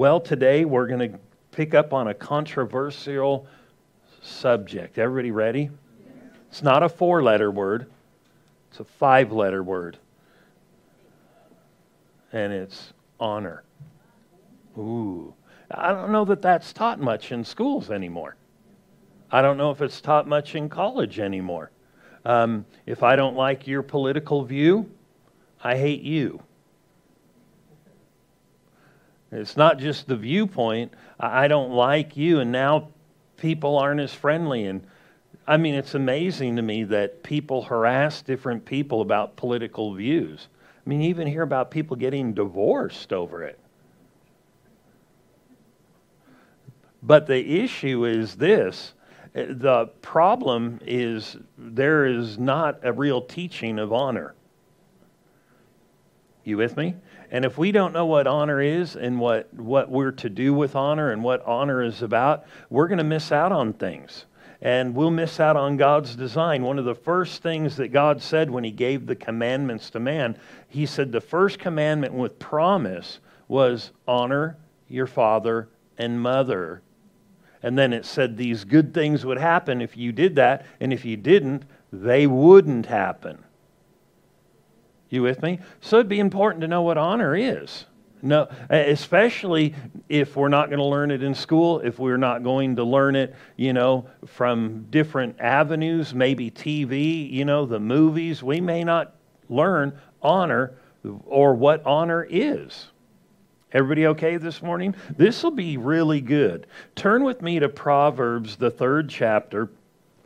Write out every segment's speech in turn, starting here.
Well, today we're going to pick up on a controversial subject. Everybody ready? It's not a four letter word, it's a five letter word. And it's honor. Ooh. I don't know that that's taught much in schools anymore. I don't know if it's taught much in college anymore. Um, if I don't like your political view, I hate you. It's not just the viewpoint. I don't like you, and now people aren't as friendly. And I mean, it's amazing to me that people harass different people about political views. I mean, even hear about people getting divorced over it. But the issue is this uh, the problem is there is not a real teaching of honor. You with me? And if we don't know what honor is and what, what we're to do with honor and what honor is about, we're going to miss out on things. And we'll miss out on God's design. One of the first things that God said when He gave the commandments to man, He said the first commandment with promise was honor your father and mother and then it said these good things would happen if you did that, and if you didn't, they wouldn't happen. You with me? So it'd be important to know what honor is. No, especially if we're not going to learn it in school, if we're not going to learn it, you know, from different avenues, maybe TV, you know, the movies, we may not learn honor or what honor is. Everybody okay this morning? This will be really good. Turn with me to Proverbs, the third chapter,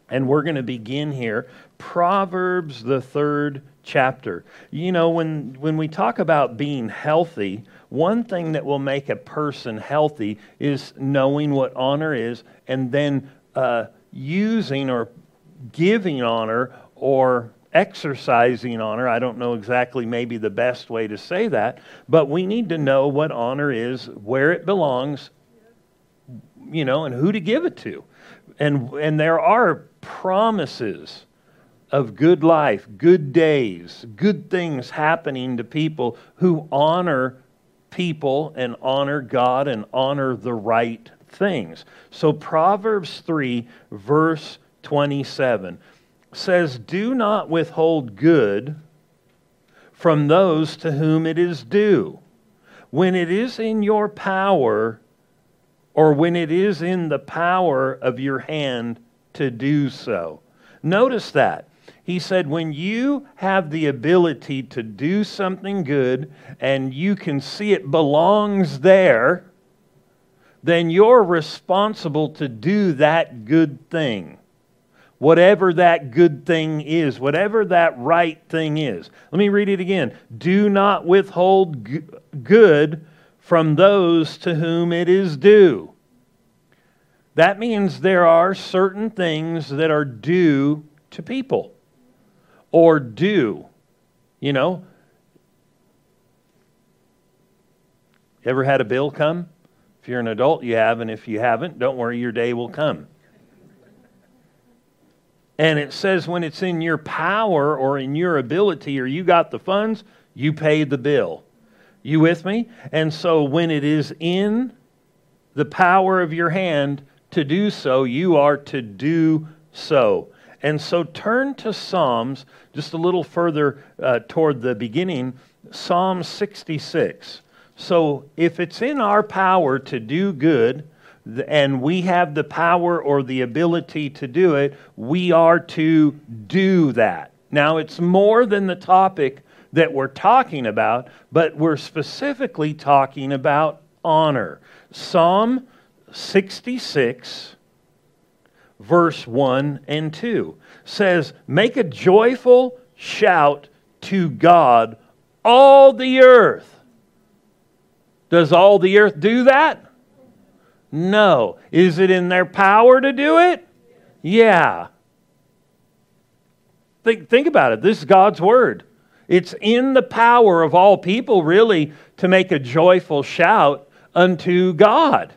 and we're going to begin here. Proverbs, the third chapter. You know, when, when we talk about being healthy, one thing that will make a person healthy is knowing what honor is and then uh, using or giving honor or exercising honor. I don't know exactly maybe the best way to say that, but we need to know what honor is, where it belongs, you know, and who to give it to. And, and there are promises of good life, good days, good things happening to people who honor people and honor God and honor the right things. So, Proverbs 3, verse 27 says, Do not withhold good from those to whom it is due. When it is in your power, or when it is in the power of your hand to do so. Notice that. He said, when you have the ability to do something good and you can see it belongs there, then you're responsible to do that good thing whatever that good thing is, whatever that right thing is. Let me read it again. Do not withhold good from those to whom it is due. That means there are certain things that are due to people or do? You know, ever had a bill come? If you're an adult, you have, and if you haven't, don't worry, your day will come. And it says when it's in your power or in your ability or you got the funds, you pay the bill. You with me? And so when it is in the power of your hand to do so, you are to do so. And so turn to Psalms just a little further uh, toward the beginning, Psalm 66. So if it's in our power to do good, and we have the power or the ability to do it, we are to do that. Now, it's more than the topic that we're talking about, but we're specifically talking about honor. Psalm 66, verse 1 and 2 says, Make a joyful shout to God, all the earth. Does all the earth do that? No. Is it in their power to do it? Yeah. Think, think about it. This is God's word. It's in the power of all people, really, to make a joyful shout unto God.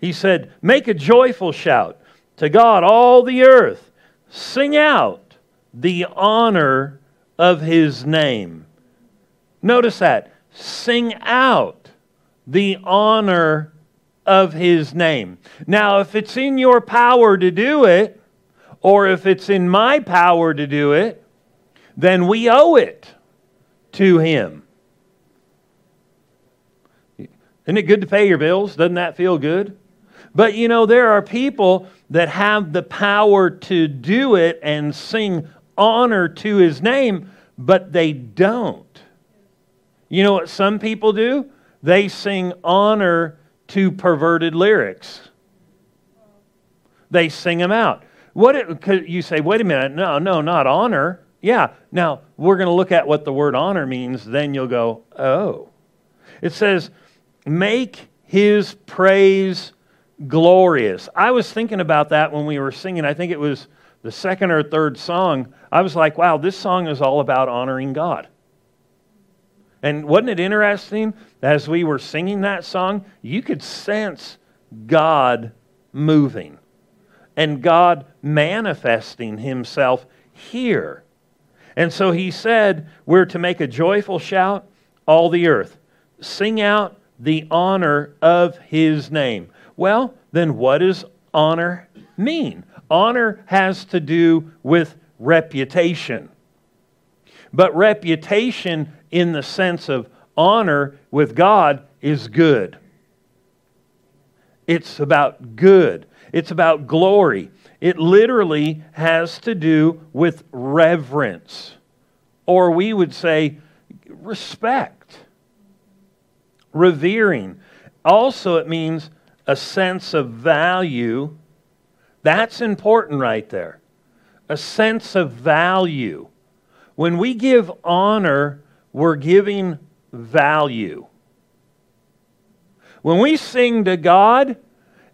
He said, Make a joyful shout to God, all the earth. Sing out the honor of his name. Notice that. Sing out the honor of his name. Now, if it's in your power to do it, or if it's in my power to do it, then we owe it to him. Isn't it good to pay your bills? Doesn't that feel good? But you know, there are people that have the power to do it and sing honor to his name, but they don't. You know what some people do? They sing honor to perverted lyrics. They sing them out. What it, you say, wait a minute, no, no, not honor. Yeah, now we're going to look at what the word honor means, then you'll go, oh. It says, make his praise glorious. I was thinking about that when we were singing. I think it was the second or third song. I was like, wow, this song is all about honoring God. And wasn't it interesting as we were singing that song? You could sense God moving and God manifesting himself here. And so he said, We're to make a joyful shout, all the earth. Sing out the honor of his name. Well, then what does honor mean? Honor has to do with reputation. But reputation, in the sense of honor with God, is good. It's about good, it's about glory. It literally has to do with reverence, or we would say respect, revering. Also, it means a sense of value. That's important right there. A sense of value. When we give honor, we're giving value. When we sing to God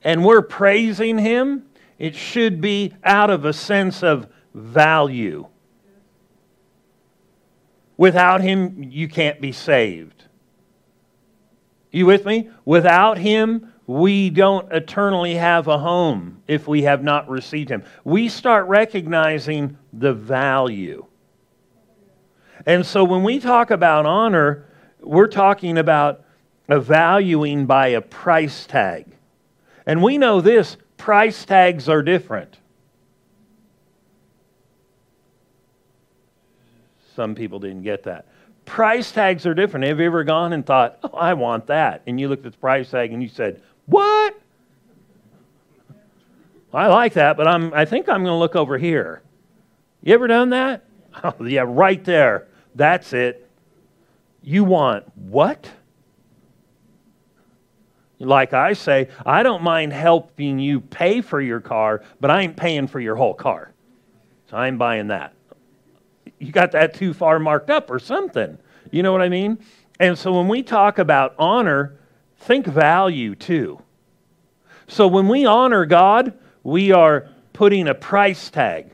and we're praising Him, it should be out of a sense of value. Without Him, you can't be saved. You with me? Without Him, we don't eternally have a home if we have not received Him. We start recognizing the value. And so when we talk about honor, we're talking about a valuing by a price tag. And we know this price tags are different. Some people didn't get that. Price tags are different. Have you ever gone and thought, oh, I want that? And you looked at the price tag and you said, what? I like that, but I'm, I think I'm going to look over here. You ever done that? Oh, yeah, right there. That's it. You want what? Like I say, I don't mind helping you pay for your car, but I ain't paying for your whole car. So I ain't buying that. You got that too far marked up or something. You know what I mean? And so when we talk about honor, think value too. So when we honor God, we are putting a price tag.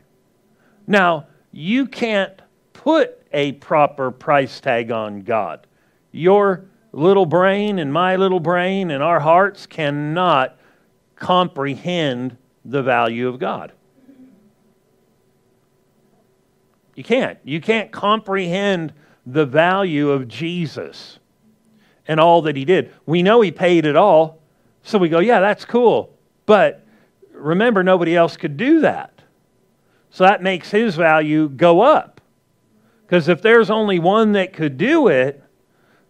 Now, you can't put a proper price tag on God. Your little brain and my little brain and our hearts cannot comprehend the value of God. You can't. You can't comprehend the value of Jesus and all that he did. We know he paid it all, so we go, yeah, that's cool. But remember, nobody else could do that. So that makes his value go up. Because if there's only one that could do it,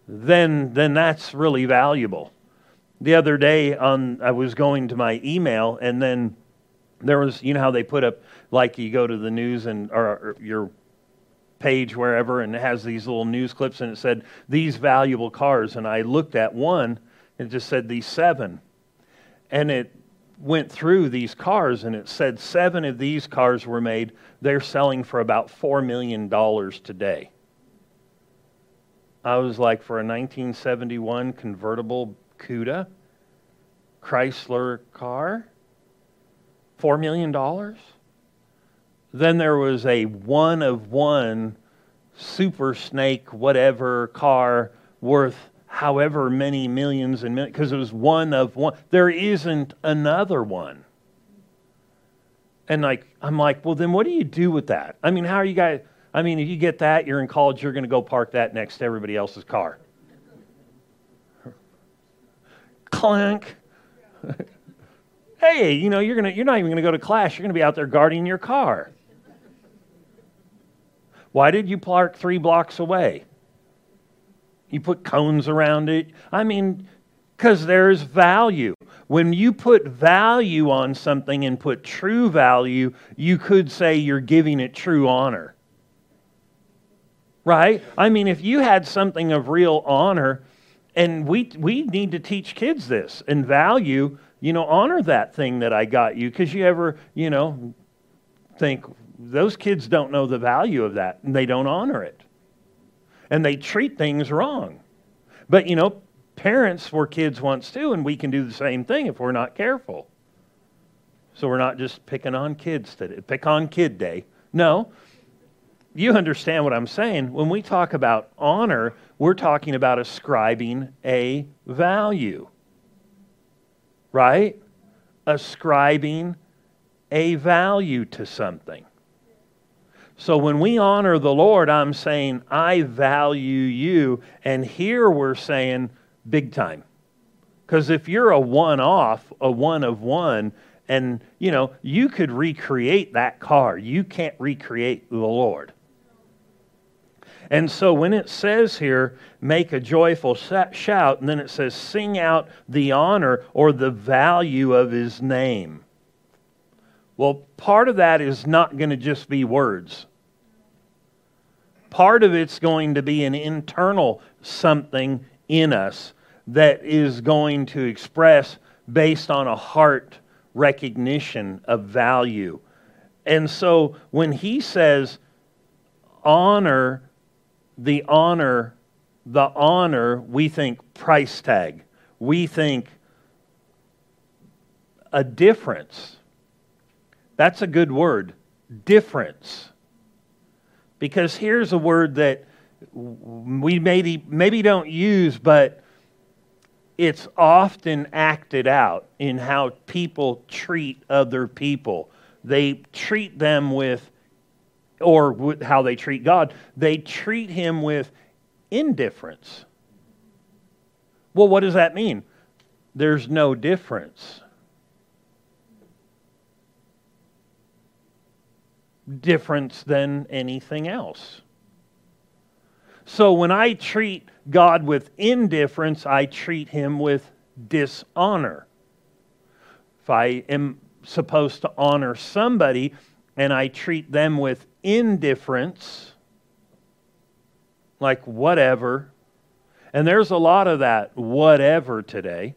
then, then that's really valuable. The other day, on, I was going to my email, and then there was, you know how they put up, like you go to the news and or, or your page wherever and it has these little news clips and it said these valuable cars. And i looked at one and it just said these seven. And it went through these cars and it said seven of these cars were made they're selling for about $4 million today. I was like for a 1971 convertible cuda chrysler car $4 million then there was a one of one super snake, whatever car worth however many millions and millions, because it was one of one. There isn't another one. And like, I'm like, well, then what do you do with that? I mean, how are you guys? I mean, if you get that, you're in college, you're going to go park that next to everybody else's car. clunk. hey, you know, you're, gonna, you're not even going to go to class. You're going to be out there guarding your car. Why did you park three blocks away? You put cones around it. I mean, because there's value. When you put value on something and put true value, you could say you're giving it true honor. Right? I mean, if you had something of real honor, and we, we need to teach kids this and value, you know, honor that thing that I got you because you ever, you know, think those kids don't know the value of that and they don't honor it. And they treat things wrong. But, you know, parents were kids once too, and we can do the same thing if we're not careful. So we're not just picking on kids today, pick on kid day. No, you understand what I'm saying. When we talk about honor, we're talking about ascribing a value, right? Ascribing a value to something. So when we honor the Lord, I'm saying, I value you. And here we're saying, big time. Because if you're a one off, a one of one, and you know, you could recreate that car, you can't recreate the Lord. And so when it says here, make a joyful shout, and then it says, sing out the honor or the value of his name. Well, part of that is not going to just be words. Part of it's going to be an internal something in us that is going to express based on a heart recognition of value. And so when he says honor, the honor, the honor, we think price tag. We think a difference. That's a good word, difference. Because here's a word that we maybe, maybe don't use, but it's often acted out in how people treat other people. They treat them with, or with how they treat God, they treat him with indifference. Well, what does that mean? There's no difference. Difference than anything else. So when I treat God with indifference, I treat him with dishonor. If I am supposed to honor somebody and I treat them with indifference, like whatever, and there's a lot of that whatever today.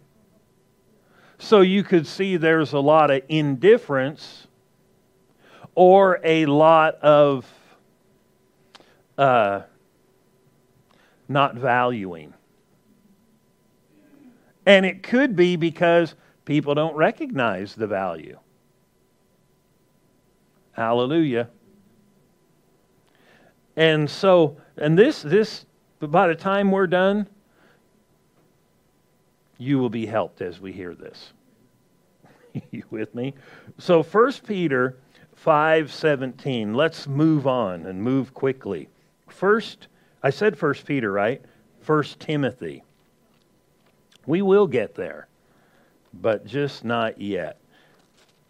So you could see there's a lot of indifference or a lot of uh, not valuing. And it could be because people don't recognize the value. Hallelujah. And so, and this, this, by the time we're done, you will be helped as we hear this. you with me? So 1 Peter 5:17. Let's move on and move quickly. First I said First Peter, right? First Timothy. We will get there, but just not yet.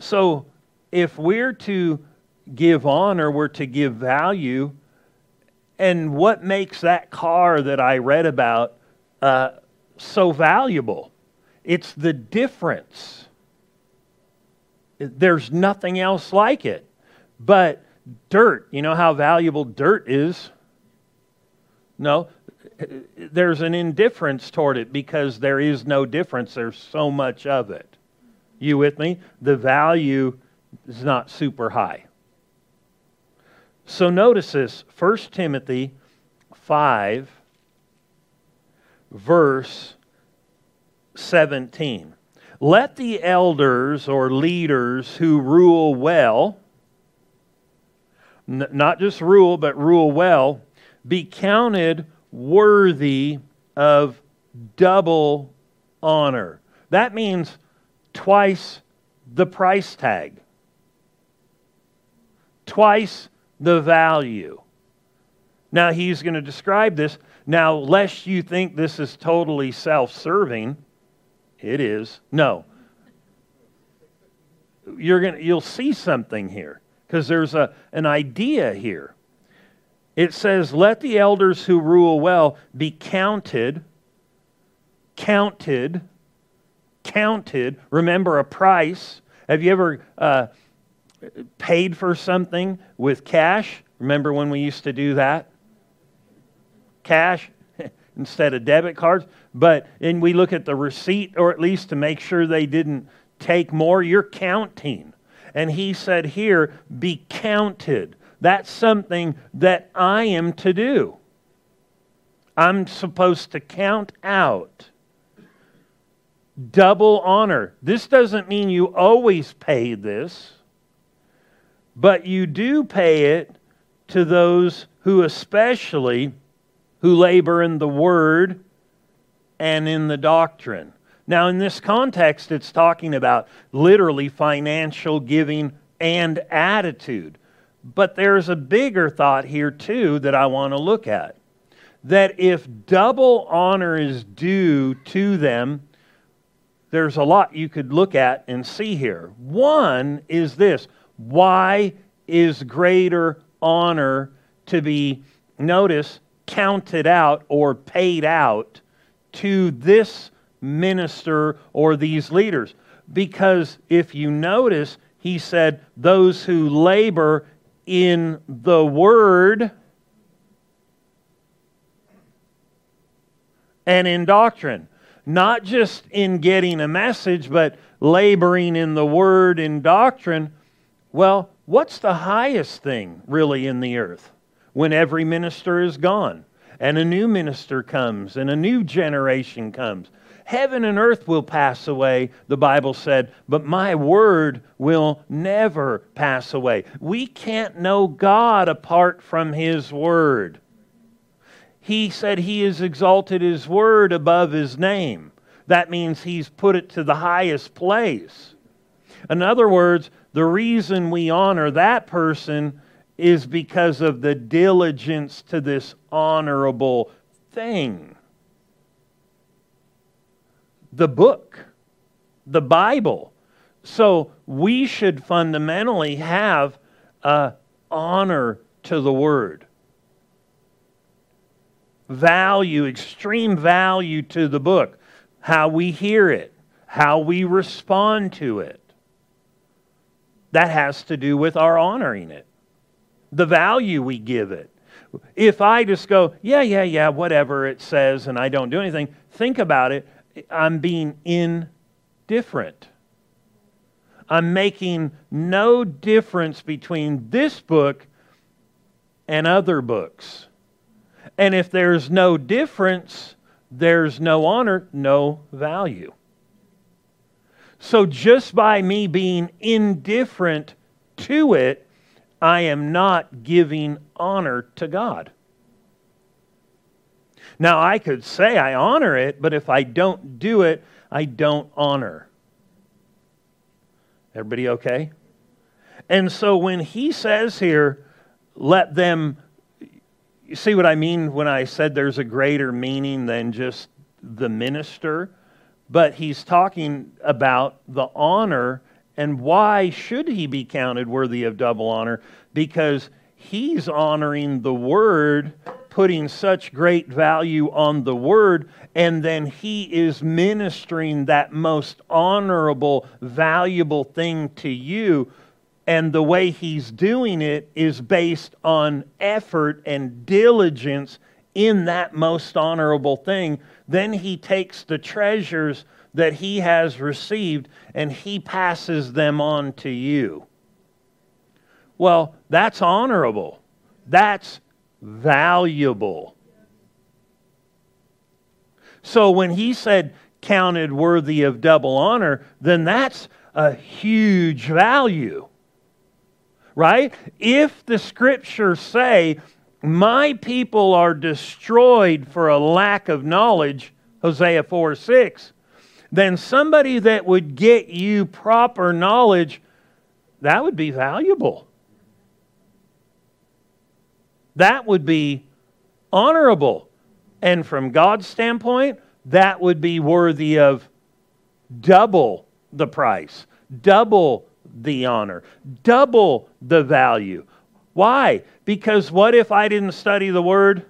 So, if we're to give honor, we're to give value, and what makes that car that I read about uh, so valuable? It's the difference. There's nothing else like it. But dirt, you know how valuable dirt is? No, there's an indifference toward it because there is no difference. There's so much of it. You with me? The value is not super high. So notice this 1 Timothy 5, verse 17. Let the elders or leaders who rule well, n- not just rule, but rule well, be counted worthy of double honor. That means twice the price tag, twice the value. Now, he's going to describe this. Now, lest you think this is totally self serving, It is. No. You're to you'll see something here because there's a an idea here. It says, "Let the elders who rule well be counted counted counted. Remember a price. Have you ever uh, paid for something with cash? Remember when we used to do that? Cash instead of debit cards. But and we look at the receipt, or at least to make sure they didn't take more. You're counting. And he said here, be counted. That's something that I am to do. I'm supposed to count out double honor. This doesn't mean you always pay this, but you do pay it to those who especially who labor in the word and in the doctrine. Now, in this context, it's talking about literally financial giving and attitude. But there's a bigger thought here, too, that I want to look at. That if double honor is due to them, there's a lot you could look at and see here. One is this why is greater honor to be, notice, counted out or paid out to this minister or these leaders? Because if you notice, he said, those who labor in the word and in doctrine not just in getting a message, but laboring in the word and doctrine. Well, what's the highest thing really in the earth when every minister is gone and a new minister comes and a new generation comes? Heaven and earth will pass away, the Bible said, but my word will never pass away. We can't know God apart from his word he said he has exalted his word above his name. That means he's put it to the highest place. In other words, the reason we honor that person is because of the diligence to this honorable thing. The book, the Bible. So we should fundamentally have uh, honor to the Word value, extreme value to the book. How we hear it, how we respond to it. That has to do with our honoring it, the value we give it. If I just go, yeah, yeah, yeah, whatever it says, and I don't do anything, think about it. I'm being indifferent. I'm making no difference between this book and other books. And if there's no difference, there's no honor, no value. So just by me being indifferent to it, I am not giving honor to God. Now, I could say I honor it, but if I don't do it, I don't honor. Everybody okay? And so when he says here, let them you see what I mean when I said there's a greater meaning than just the minister? But he's talking about the honor and why should he be counted worthy of double honor? Because he's honoring the word, putting such great value on the word, and then he is ministering that most honorable, valuable thing to you and the way he's doing it is based on effort and diligence in that most honorable thing. Then he takes the treasures that he has received and he passes them on to you. Well, that's honorable. That's valuable. So when he said counted worthy of double honor, then that's a huge value right? If the scriptures say, My people are destroyed for a lack of knowledge, Hosea 4 6, then somebody that would get you proper knowledge, that would be valuable. That would be honorable. And from God's standpoint, that would be worthy of double the price, double the honor, double the value. Why? Because what if I didn't study the Word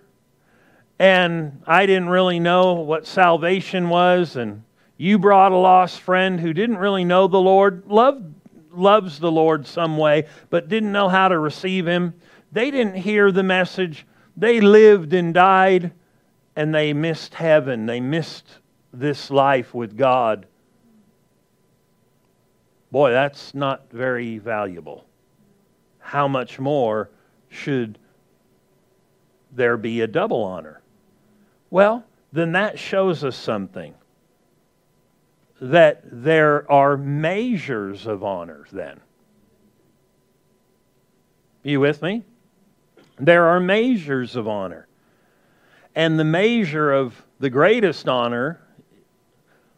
and I didn't really know what salvation was and you brought a lost friend who didn't really know the Lord, loved, loves the Lord some way, but didn't know how to receive Him. They didn't hear the message. They lived and died, and they missed heaven. They missed this life with God. Boy, that's not very valuable. How much more should there be a double honor? Well, then that shows us something that there are measures of honor then. You with me? There are measures of honor. And the measure of the greatest honor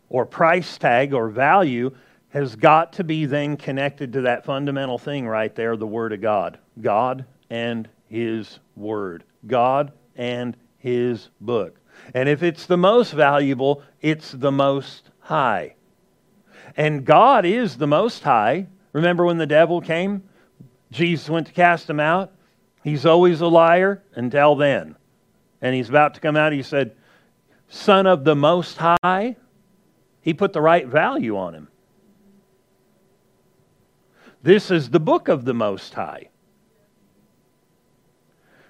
or price tag or value has got to be then connected to that fundamental thing right there the Word of God. God and His Word. God and His book. And if it's the most valuable, it's the most high. And God is the most high. Remember when the devil came? Jesus went to cast him out. He's always a liar until then. And he's about to come out. He said, Son of the Most High. He put the right value on him. This is the book of the Most High.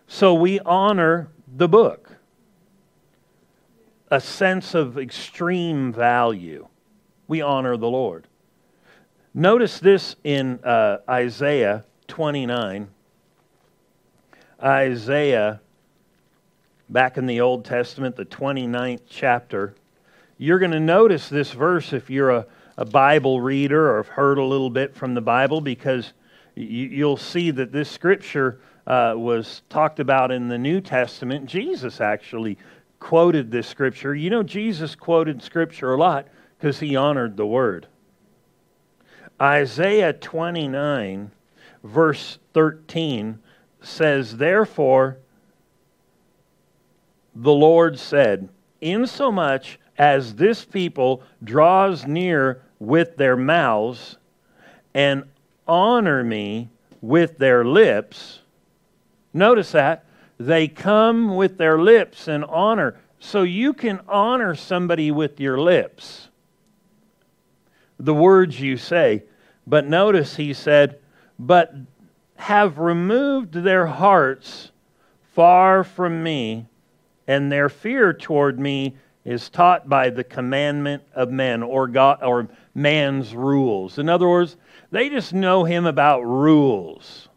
So we honor the book, a sense of extreme value. We honor the Lord. Notice this in uh, Isaiah 29. Isaiah, back in the Old Testament, the 29th chapter. You're going to notice this verse if you're a, a Bible reader or have heard a little bit from the Bible because you, will see that this scripture uh, was talked about in the New Testament. Jesus actually quoted this scripture. You know, Jesus quoted scripture a lot because he honored the word. Isaiah 29, verse 13 says, Therefore, the Lord said, Insomuch as this people draws near with their mouths and honor me with their lips, notice that they come with their lips and honor. So you can honor somebody with your lips, the words you say. But notice he said, But have removed their hearts far from me, and their fear toward me is taught by the commandment of men or God or man's rules. In other words, they just know him about rules,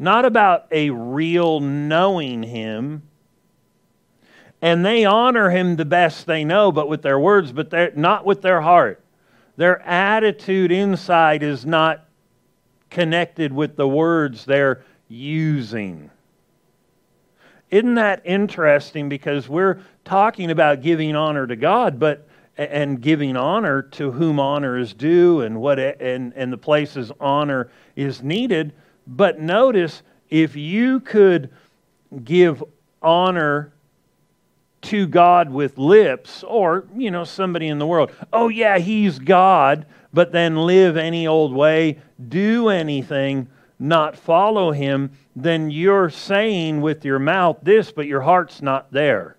not about a real knowing him. And they honor him the best they know, but with their words, but not with their heart. Their attitude inside is not connected with the words they're using. Isn't that interesting? Because we're talking about giving honor to God, but and giving honor to whom honor is due and what and, and the places honor is needed. But notice if you could give honor to God with lips, or you know, somebody in the world, oh yeah, he's God, but then live any old way, do anything, not follow him, then you're saying with your mouth this, but your heart's not there.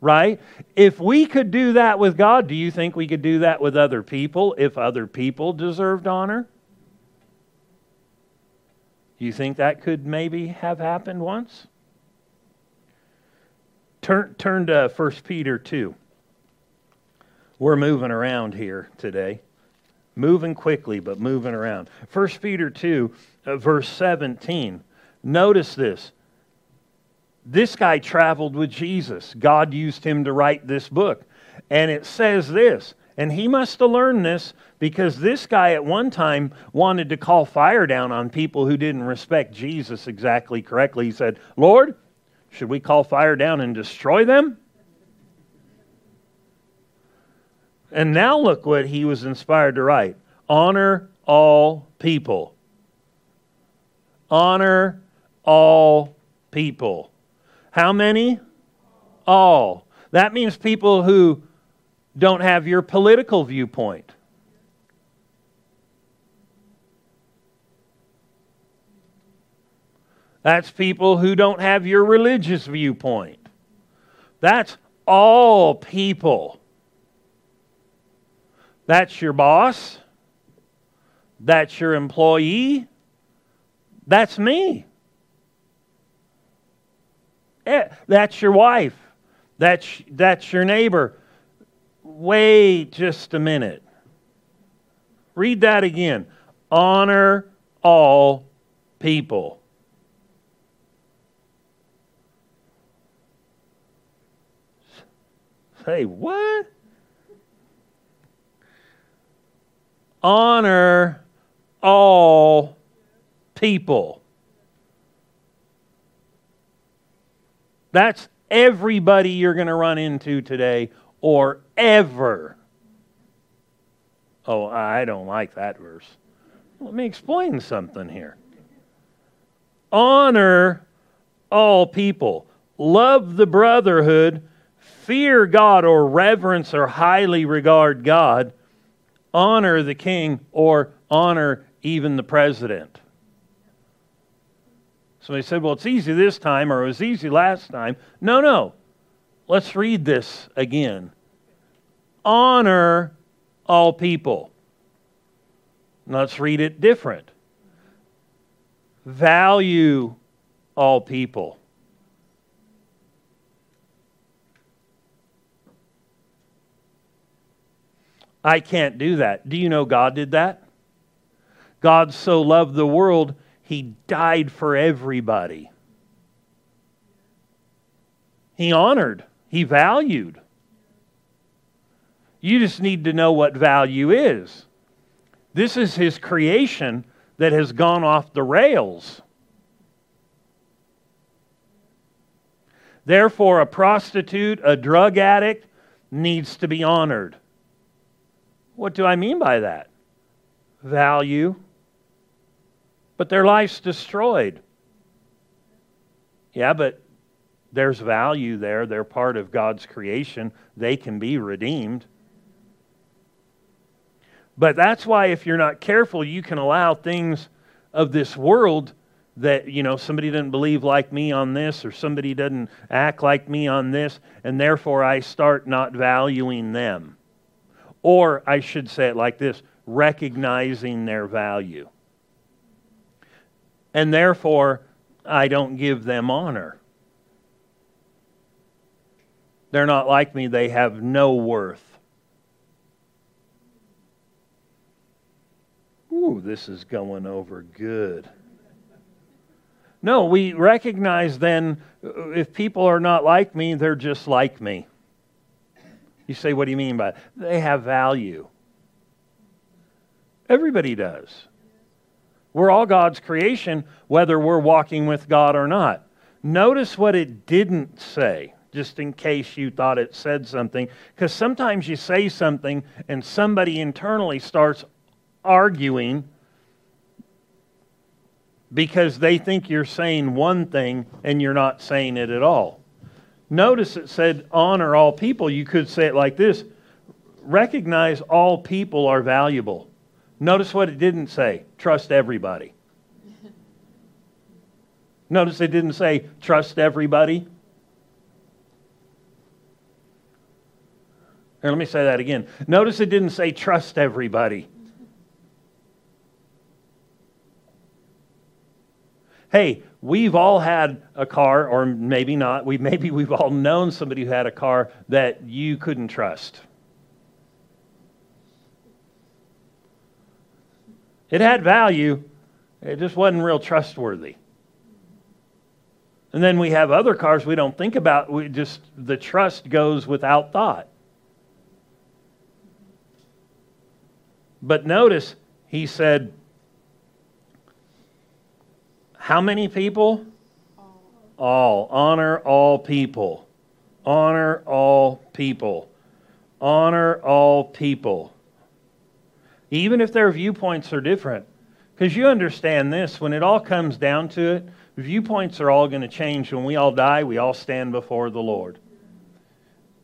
Right? If we could do that with God, do you think we could do that with other people if other people deserved honor? Do you think that could maybe have happened once? Turn, turn to 1 Peter 2. We're moving around here today moving quickly, but moving around. 1 Peter 2, uh, verse 17. Notice this. This guy traveled with Jesus. God used him to write this book. And it says this, and he must have learned this because this guy at one time wanted to call fire down on people who didn't respect Jesus exactly correctly. He said, Lord, should we call fire down and destroy them? And now look what he was inspired to write honor all people. Honor all people. How many? All. That means people who don't have your political viewpoint. That's people who don't have your religious viewpoint. That's all people. That's your boss. That's your employee. That's me. Eh, that's your wife. That's, that's your neighbor. Wait just a minute. Read that again. Honor all people. Say, what? Honor all people. That's everybody you're going to run into today or ever. Oh, I don't like that verse. Let me explain something here. Honor all people, love the brotherhood, fear God or reverence or highly regard God, honor the king or honor even the president. Somebody said, well, it's easy this time or it was easy last time. No, no. Let's read this again. Honor all people. Let's read it different. Value all people. I can't do that. Do you know God did that? God so loved the world he died for everybody. He honored, he valued. You just need to know what value is. This is his creation that has gone off the rails. Therefore, a prostitute, a drug addict needs to be honored. What do I mean by that? Value but their life's destroyed. Yeah, but there's value there. They're part of God's creation. They can be redeemed. But that's why, if you're not careful, you can allow things of this world that, you know, somebody doesn't believe like me on this or somebody doesn't act like me on this, and therefore I start not valuing them. Or I should say it like this recognizing their value and therefore I don't give them honor. They're not like me, they have no worth. Ooh, this is going over good. No, we recognize then uh, if people are not like me, they're just like me. You say, what do you mean by it? They have value. Everybody does. We're all God's creation, whether we're walking with God or not. Notice what it didn't say, just in case you thought it said something, because sometimes you say something and somebody internally starts arguing because they think you're saying one thing and you're not saying it at all. Notice it said honor all people. You could say it like this recognize all people are valuable. Notice what it didn't say trust everybody. Notice it didn't say trust everybody. Here, let me say that again. Notice it didn't say trust everybody. Hey, we've all had a car, or maybe not. We maybe we've all known somebody who had a car that you couldn't trust. It had value, it just wasn't real trustworthy. And then we have other cars we don't think about. We just the trust goes without thought. But notice he said, How many people? All. all. Honor all people. Honor all people. Honor all people even if their viewpoints are different. Because you understand this, when it all comes down to it, viewpoints are all going to change. When we all die, we all stand before the Lord.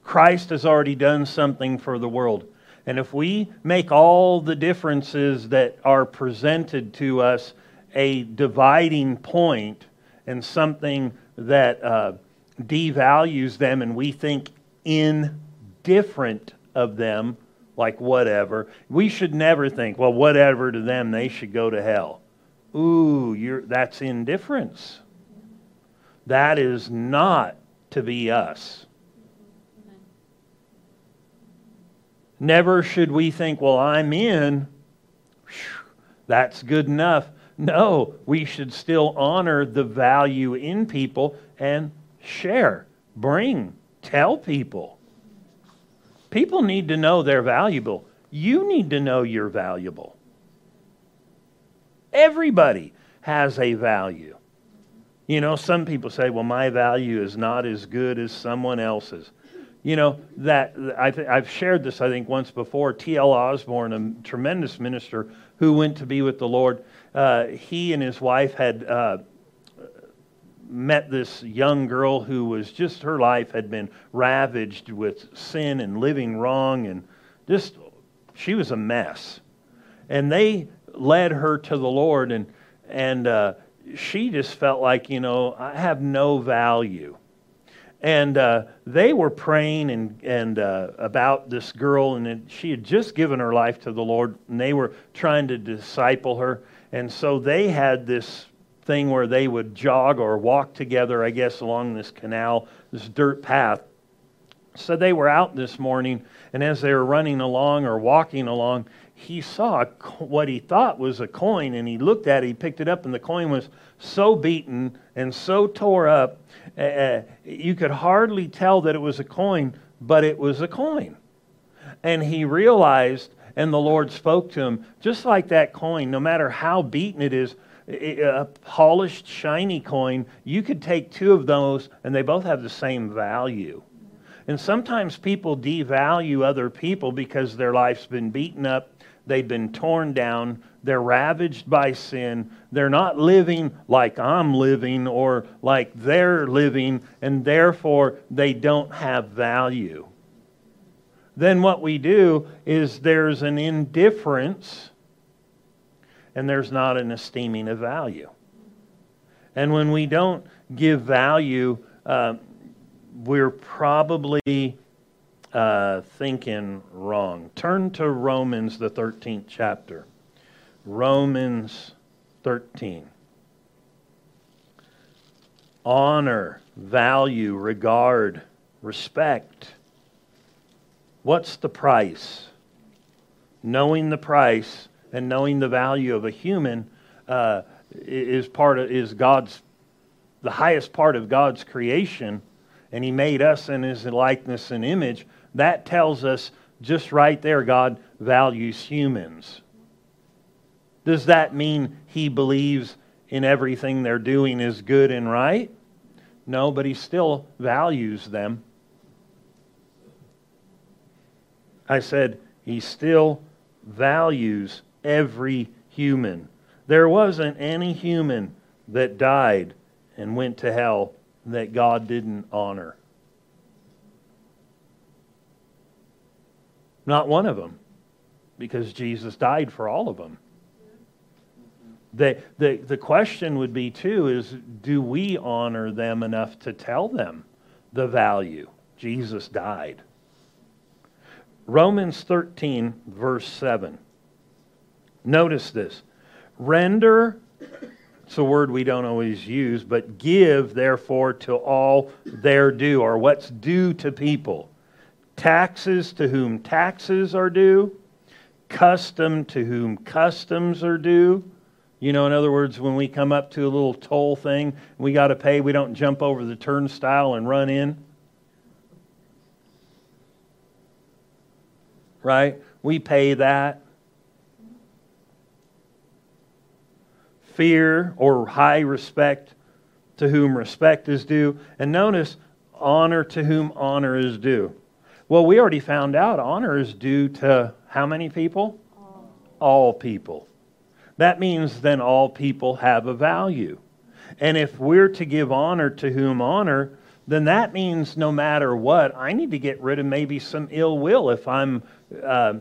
Christ has already done something for the world. And if we make all the differences that are presented to us a dividing point and something that uh, devalues them and we think indifferent of them, like whatever, we should never think, well, whatever to them, they should go to hell. Ooh, that's indifference. That is not to be us. Never should we think, well, I'm in. That's good enough. No, we should still honor the value in people and share, bring, tell people. People need to know they're valuable. You need to know you're valuable. Everybody has a value. You know, some people say, well, my value is not as good as someone else's. You know, that I have shared this, I think, once before. T.L. Osborn, a tremendous minister who went to be with the Lord, uh, he and his wife had uh, met this young girl who was just, her life had been ravaged with sin and living wrong, and just, she was a mess. And they led her to the Lord, and, and uh, she just felt like, you know, I have no value. And uh, they were praying and, and uh, about this girl, and it, she had just given her life to the Lord, and they were trying to disciple her. And so they had this thing where they would jog or walk together, I guess, along this canal, this dirt path. So they were out this morning, and as they were running along or walking along, he saw what he thought was a coin, and he looked at it, he picked it up, and the coin was so beaten and so tore up, uh, you could hardly tell that it was a coin, but it was a coin. And he realized, and the Lord spoke to him, just like that coin, no matter how beaten it is, a polished, shiny coin, you could take two of those, and they both have the same value. And sometimes people devalue other people because their life's been beaten up They've been torn down. They're ravaged by sin. They're not living like I'm living or like they're living, and therefore they don't have value. Then what we do is there's an indifference and there's not an esteeming of value. And when we don't give value, uh, we're probably uh, thinking wrong. Turn to Romans, the 13th chapter. Romans 13. Honor, value, regard, respect. What's the price? Knowing the price and knowing the value of a human uh, is part of is God's the highest part of God's creation, and He made us in His likeness and image. That tells us just right there God values humans. Does that mean he believes in everything they're doing is good and right? No, but he still values them. I said he still values every human. There wasn't any human that died and went to hell that God didn't honor. Not one of them, because Jesus died for all of them. The, the, the question would be, too, is do we honor them enough to tell them the value? Jesus died. Romans 13, verse 7. Notice this. Render, it's a word we don't always use, but give, therefore, to all their due, or what's due to people taxes to whom taxes are due, custom to whom customs are due. You know, in other words, when we come up to a little toll thing, we got to pay, we don't jump over the turnstile and run in. Right? We pay that. Fear or high respect to whom respect is due. And notice, honor to whom honor is due. Well, we already found out honor is due to how many people? All, all people. That means then all people have a value. And if we're to give honor to whom honor, then that means no matter what, I need to get rid of maybe some ill will if I'm uh,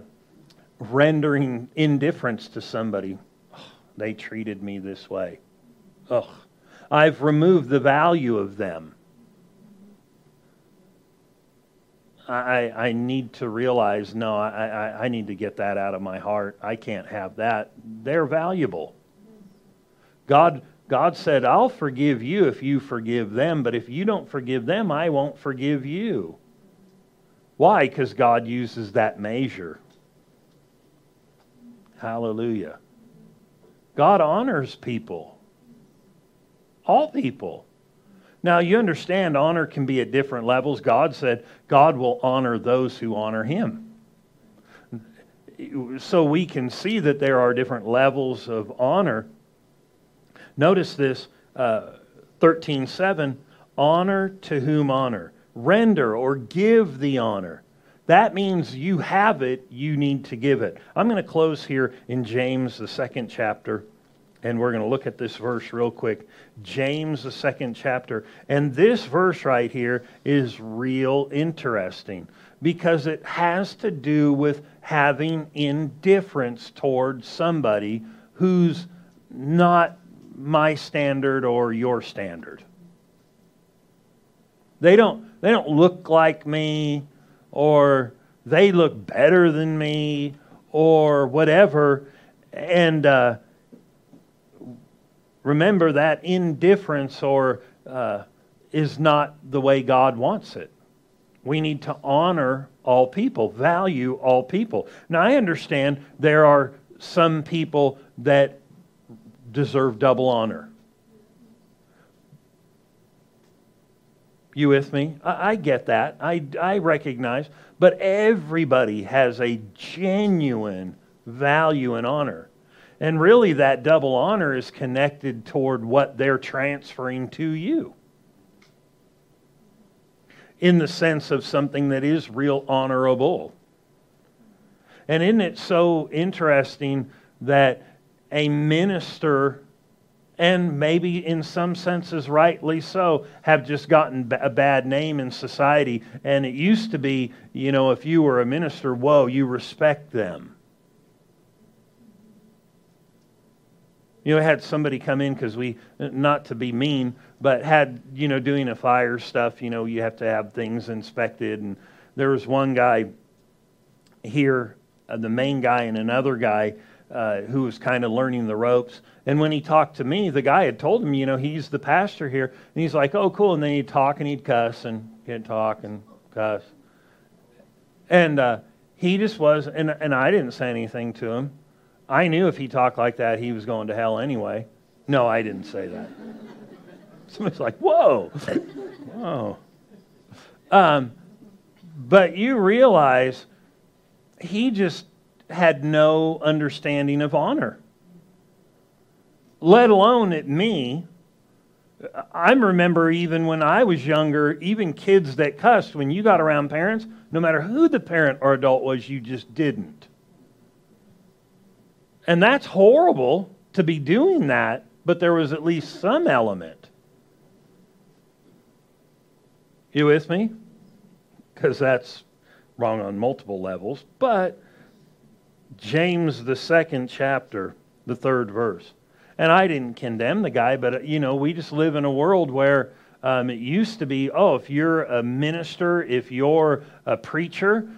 rendering indifference to somebody. Oh, they treated me this way. Ugh. I've removed the value of them. I, I need to realize no, I, I, I need to get that out of my heart. I can't have that. They're valuable. God, God said, I'll forgive you if you forgive them, but if you don't forgive them, I won't forgive you. Why? Because God uses that measure. Hallelujah. God honors people, all people. Now, you understand honor can be at different levels. God said God will honor those who honor him. So we can see that there are different levels of honor. Notice this uh, 13.7 honor to whom honor. Render or give the honor. That means you have it, you need to give it. I'm going to close here in James, the second chapter. And we're going to look at this verse real quick. James, the second chapter. And this verse right here is real interesting because it has to do with having indifference towards somebody who's not my standard or your standard. They don't, they don't look like me or they look better than me or whatever. And, uh, remember that indifference or uh, is not the way God wants it. We need to honor all people, value all people. Now, I understand there are some people that deserve double honor. You with me? I, I get that. I, I recognize. But everybody has a genuine value and honor. And really, that double honor is connected toward what they're transferring to you. In the sense of something that is real honorable. And isn't it so interesting that a minister, and maybe in some senses rightly so, have just gotten a bad name in society? And it used to be, you know, if you were a minister, whoa, you respect them you know, had somebody come in because we, not to be mean, but had, you know, doing a fire stuff, you know, you have to have things inspected. And there was one guy here, uh, the main guy, and another guy uh, who was kind of learning the ropes. And when he talked to me, the guy had told him, you know, he's the pastor here. And he's like, oh, cool. And then he'd talk and he'd cuss and he'd talk and cuss. And uh, he just was, and, and I didn't say anything to him. I knew if he talked like that, he was going to hell anyway. No, I didn't say that. Somebody's like, whoa, whoa. Um, but you realize he just had no understanding of honor, let alone at me. I remember even when I was younger, even kids that cussed, when you got around parents, no matter who the parent or adult was, you just didn't. And that's horrible to be doing that, but there was at least some element. You with me? Because that's wrong on multiple levels. But James, the second chapter, the third verse. And I didn't condemn the guy, but, you know, we just live in a world where um, it used to be, oh, if you're a minister, if you're a preacher,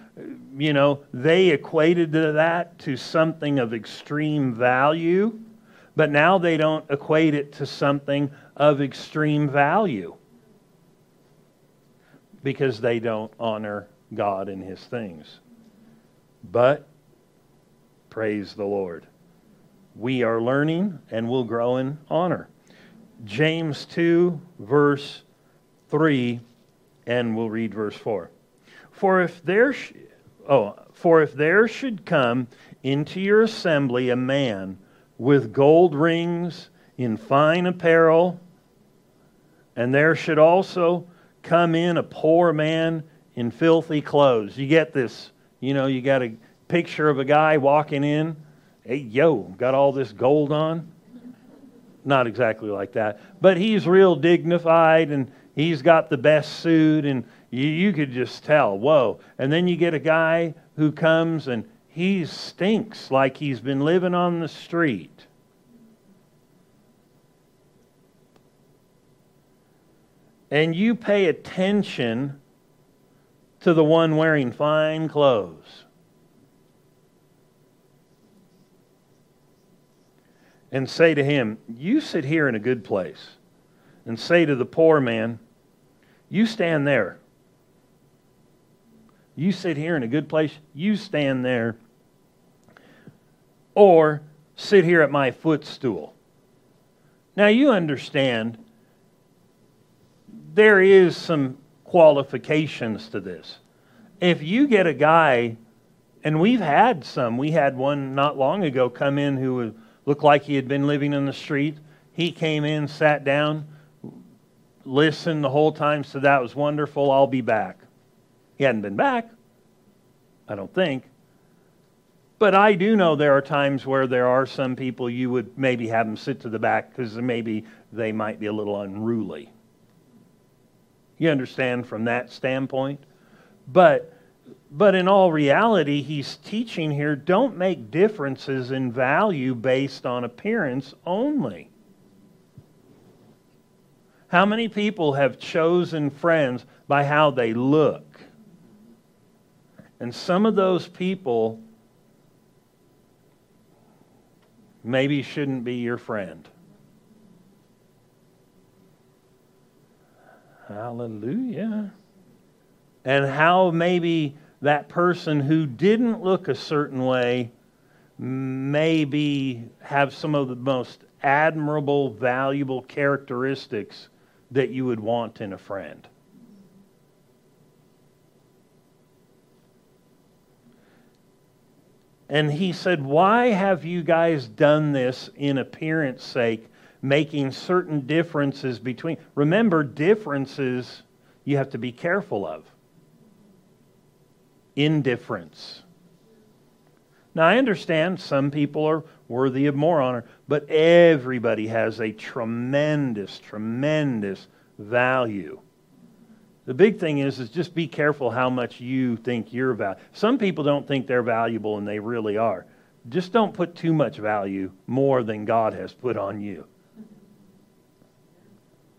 you know, they equated that to something of extreme value, but now they don't equate it to something of extreme value because they don't honor God and His things. But, praise the Lord, we are learning and will grow in honor. James 2, verse 3, and we'll read verse 4. For if there, sh- oh, for if there should come into your assembly a man with gold rings in fine apparel, and there should also come in a poor man in filthy clothes. You get this, you know, you got a picture of a guy walking in. Hey, yo, got all this gold on? Not exactly like that, but he's real dignified and he's got the best suit, and you, you could just tell, whoa. And then you get a guy who comes and he stinks like he's been living on the street. And you pay attention to the one wearing fine clothes. And say to him, You sit here in a good place. And say to the poor man, You stand there. You sit here in a good place, you stand there. Or sit here at my footstool. Now you understand there is some qualifications to this. If you get a guy, and we've had some, we had one not long ago come in who looked like he had been living in the street. He came in, sat down, listened the whole time, said, That was wonderful, I'll be back. He hadn't been back, I don't think. But I do know there are times where there are some people you would maybe have them sit to the back because maybe they might be a little unruly. You understand from that standpoint? But but in all reality, he's teaching here don't make differences in value based on appearance only. How many people have chosen friends by how they look? And some of those people maybe shouldn't be your friend. Hallelujah. And how maybe that person who didn't look a certain way maybe have some of the most admirable, valuable characteristics that you would want in a friend. And he said, Why have you guys done this in appearance sake, making certain differences between? Remember, differences you have to be careful of. Indifference. Now, I understand some people are worthy of more honor, but everybody has a tremendous, tremendous value. The big thing is, is just be careful how much you think you're valuable. Some people don't think they're valuable, and they really are. Just don't put too much value more than God has put on you.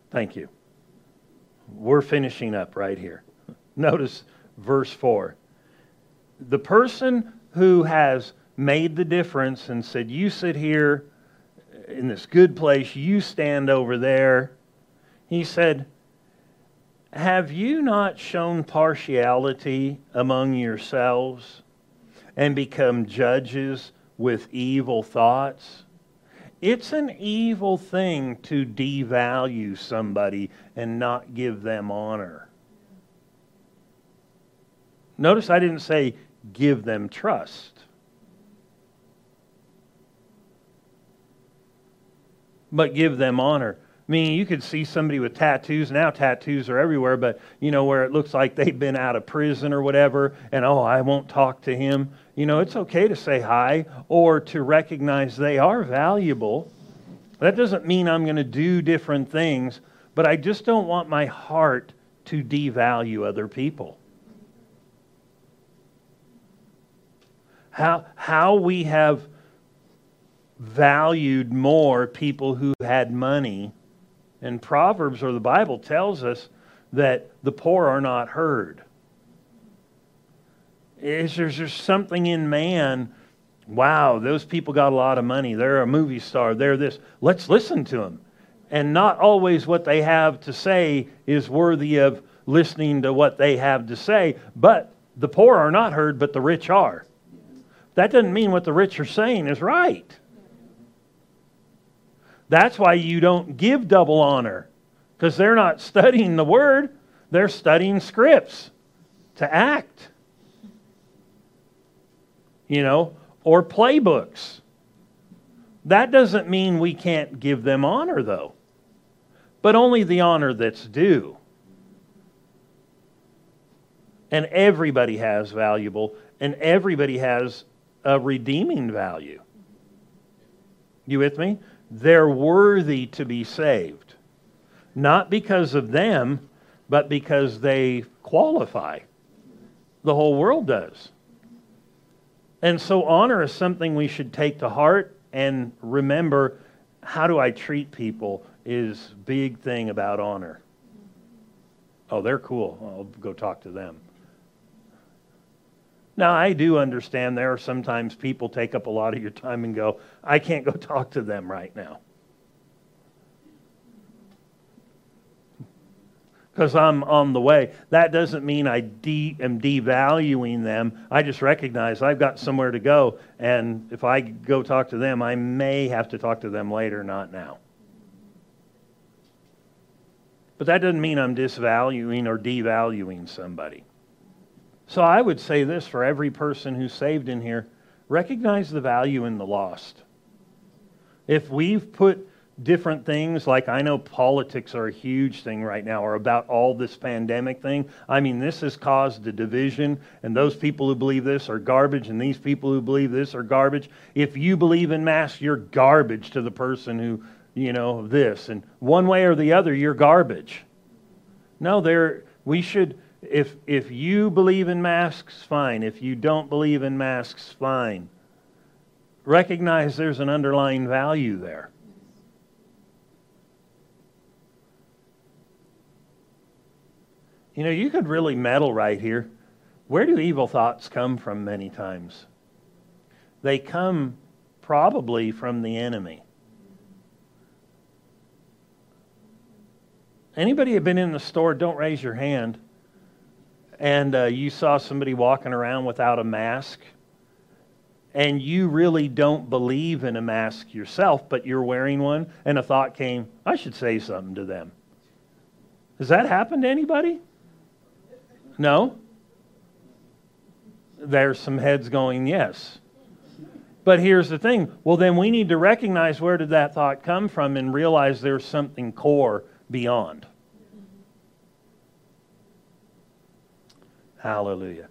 Thank you. We're finishing up right here. Notice verse 4. The person who has made the difference and said, You sit here in this good place, you stand over there. He said, have you not shown partiality among yourselves and become judges with evil thoughts? It's an evil thing to devalue somebody and not give them honor. Notice I didn't say give them trust. But give them honor. I mean, you could see somebody with tattoos. Now tattoos are everywhere, but you know, where it looks like they've been out of prison or whatever, and oh, I won't talk to him. You know, it's okay to say hi or to recognize they are valuable. That doesn't mean I'm going to do different things, but I just don't want my heart to devalue other people. How, how we have valued more people who had money and Proverbs or the Bible tells us that the poor are not heard. Is there just something in man? Wow, those people got a lot of money. They're a movie star. They're this. Let's listen to them. And not always what they have to say is worthy of listening to what they have to say. But the poor are not heard, but the rich are. That doesn't mean what the rich are saying is right. That's why you don't give double honor, because they're not studying the word, they're studying scripts to act. You know, or playbooks. That doesn't mean we can't give them honor, though, but only the honor that's due. And everybody has valuable, and everybody has a redeeming value. You with me? They're worthy to be saved. not because of them, but because they qualify. The whole world does. And so, honor is something we should take to heart and remember how do I treat people is big thing about honor. Oh, they're cool. I'll go talk to them. Now, I do understand there are sometimes people take up a lot of your time and go, I can't go talk to them right now. Because I'm on the way. That doesn't mean I de- am devaluing them. I just recognize I've got somewhere to go. And if I go talk to them, I may have to talk to them later, not now. But that doesn't mean I'm disvaluing or devaluing somebody. So I would say this for every person who's saved in here recognize the value in the lost. If we've put different things, like I know politics are a huge thing right now, or about all this pandemic thing. I mean, this has caused a division, and those people who believe this are garbage, and these people who believe this are garbage. If you believe in masks, you're garbage to the person who you know, this. And one way or the other, you're garbage. No, there we should if if you believe in masks, fine. If you don't believe in masks, fine. Recognize there's an underlying value there. You know, you could really meddle right here. Where do evil thoughts come from many times? They come probably from the enemy. Anybody have been in the store? Don't raise your hand. And uh, you saw somebody walking around without a mask, and you really don't believe in a mask yourself, but you're wearing one, and a thought came, I should say something to them. Has that happened to anybody? No? There's some heads going, yes. But here's the thing. Well, then we need to recognize where did that thought come from and realize there's something core beyond. Hallelujah.